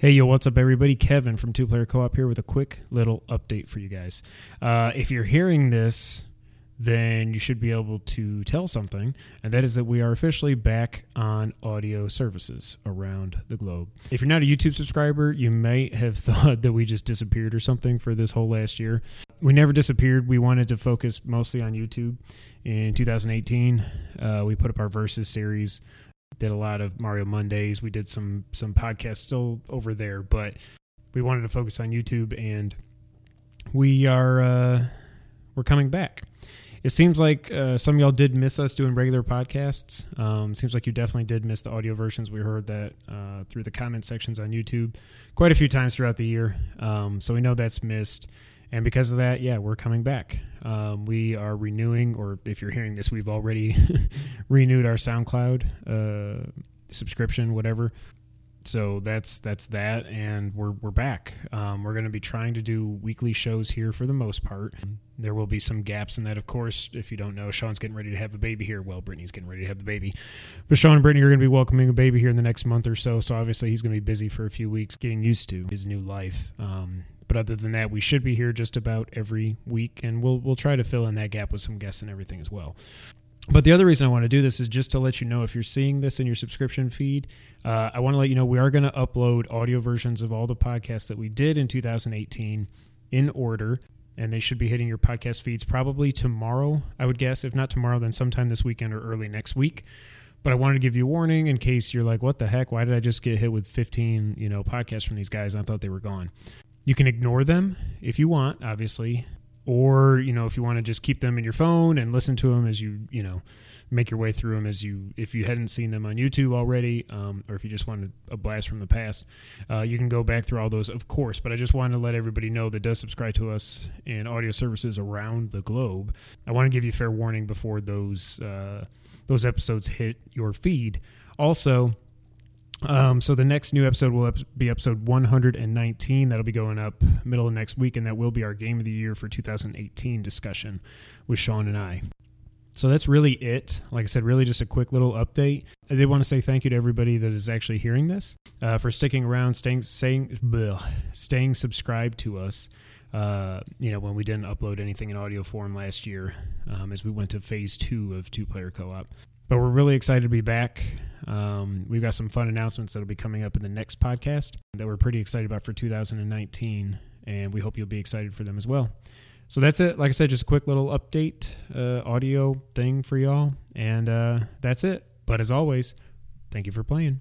Hey, yo, what's up, everybody? Kevin from Two Player Co op here with a quick little update for you guys. Uh, if you're hearing this, then you should be able to tell something, and that is that we are officially back on audio services around the globe. If you're not a YouTube subscriber, you may have thought that we just disappeared or something for this whole last year. We never disappeared. We wanted to focus mostly on YouTube. In 2018, uh, we put up our Versus series did a lot of Mario Mondays. We did some some podcasts still over there, but we wanted to focus on YouTube, and we are uh, we're coming back. It seems like uh, some of y'all did miss us doing regular podcasts. Um, seems like you definitely did miss the audio versions. We heard that uh, through the comment sections on YouTube quite a few times throughout the year. Um, so we know that's missed. And because of that, yeah, we're coming back. Um, we are renewing, or if you're hearing this, we've already renewed our SoundCloud uh, subscription, whatever. So that's that's that, and we're we're back. Um, we're going to be trying to do weekly shows here for the most part. There will be some gaps in that, of course. If you don't know, Sean's getting ready to have a baby here. Well, Brittany's getting ready to have the baby, but Sean and Brittany are going to be welcoming a baby here in the next month or so. So obviously, he's going to be busy for a few weeks getting used to his new life. Um, but other than that, we should be here just about every week, and we'll we'll try to fill in that gap with some guests and everything as well. But the other reason I want to do this is just to let you know if you're seeing this in your subscription feed, uh, I want to let you know we are going to upload audio versions of all the podcasts that we did in 2018 in order, and they should be hitting your podcast feeds probably tomorrow, I would guess. If not tomorrow, then sometime this weekend or early next week. But I wanted to give you a warning in case you're like, "What the heck? Why did I just get hit with 15, you know, podcasts from these guys? I thought they were gone." You can ignore them if you want, obviously, or you know if you want to just keep them in your phone and listen to them as you you know make your way through them as you if you hadn't seen them on YouTube already, um, or if you just wanted a blast from the past, uh, you can go back through all those, of course. But I just wanted to let everybody know that does subscribe to us in audio services around the globe. I want to give you fair warning before those uh, those episodes hit your feed. Also, um, so the next new episode will be episode 119. That'll be going up middle of next week, and that will be our game of the year for 2018 discussion with Sean and I. So that's really it. Like I said, really just a quick little update. I did want to say thank you to everybody that is actually hearing this uh, for sticking around, staying staying bleh, staying subscribed to us. Uh, you know, when we didn't upload anything in audio form last year, um, as we went to phase two of two player co op. But we're really excited to be back. Um, we've got some fun announcements that'll be coming up in the next podcast that we're pretty excited about for 2019, and we hope you'll be excited for them as well. So that's it. Like I said, just a quick little update, uh, audio thing for y'all, and uh, that's it. But as always, thank you for playing.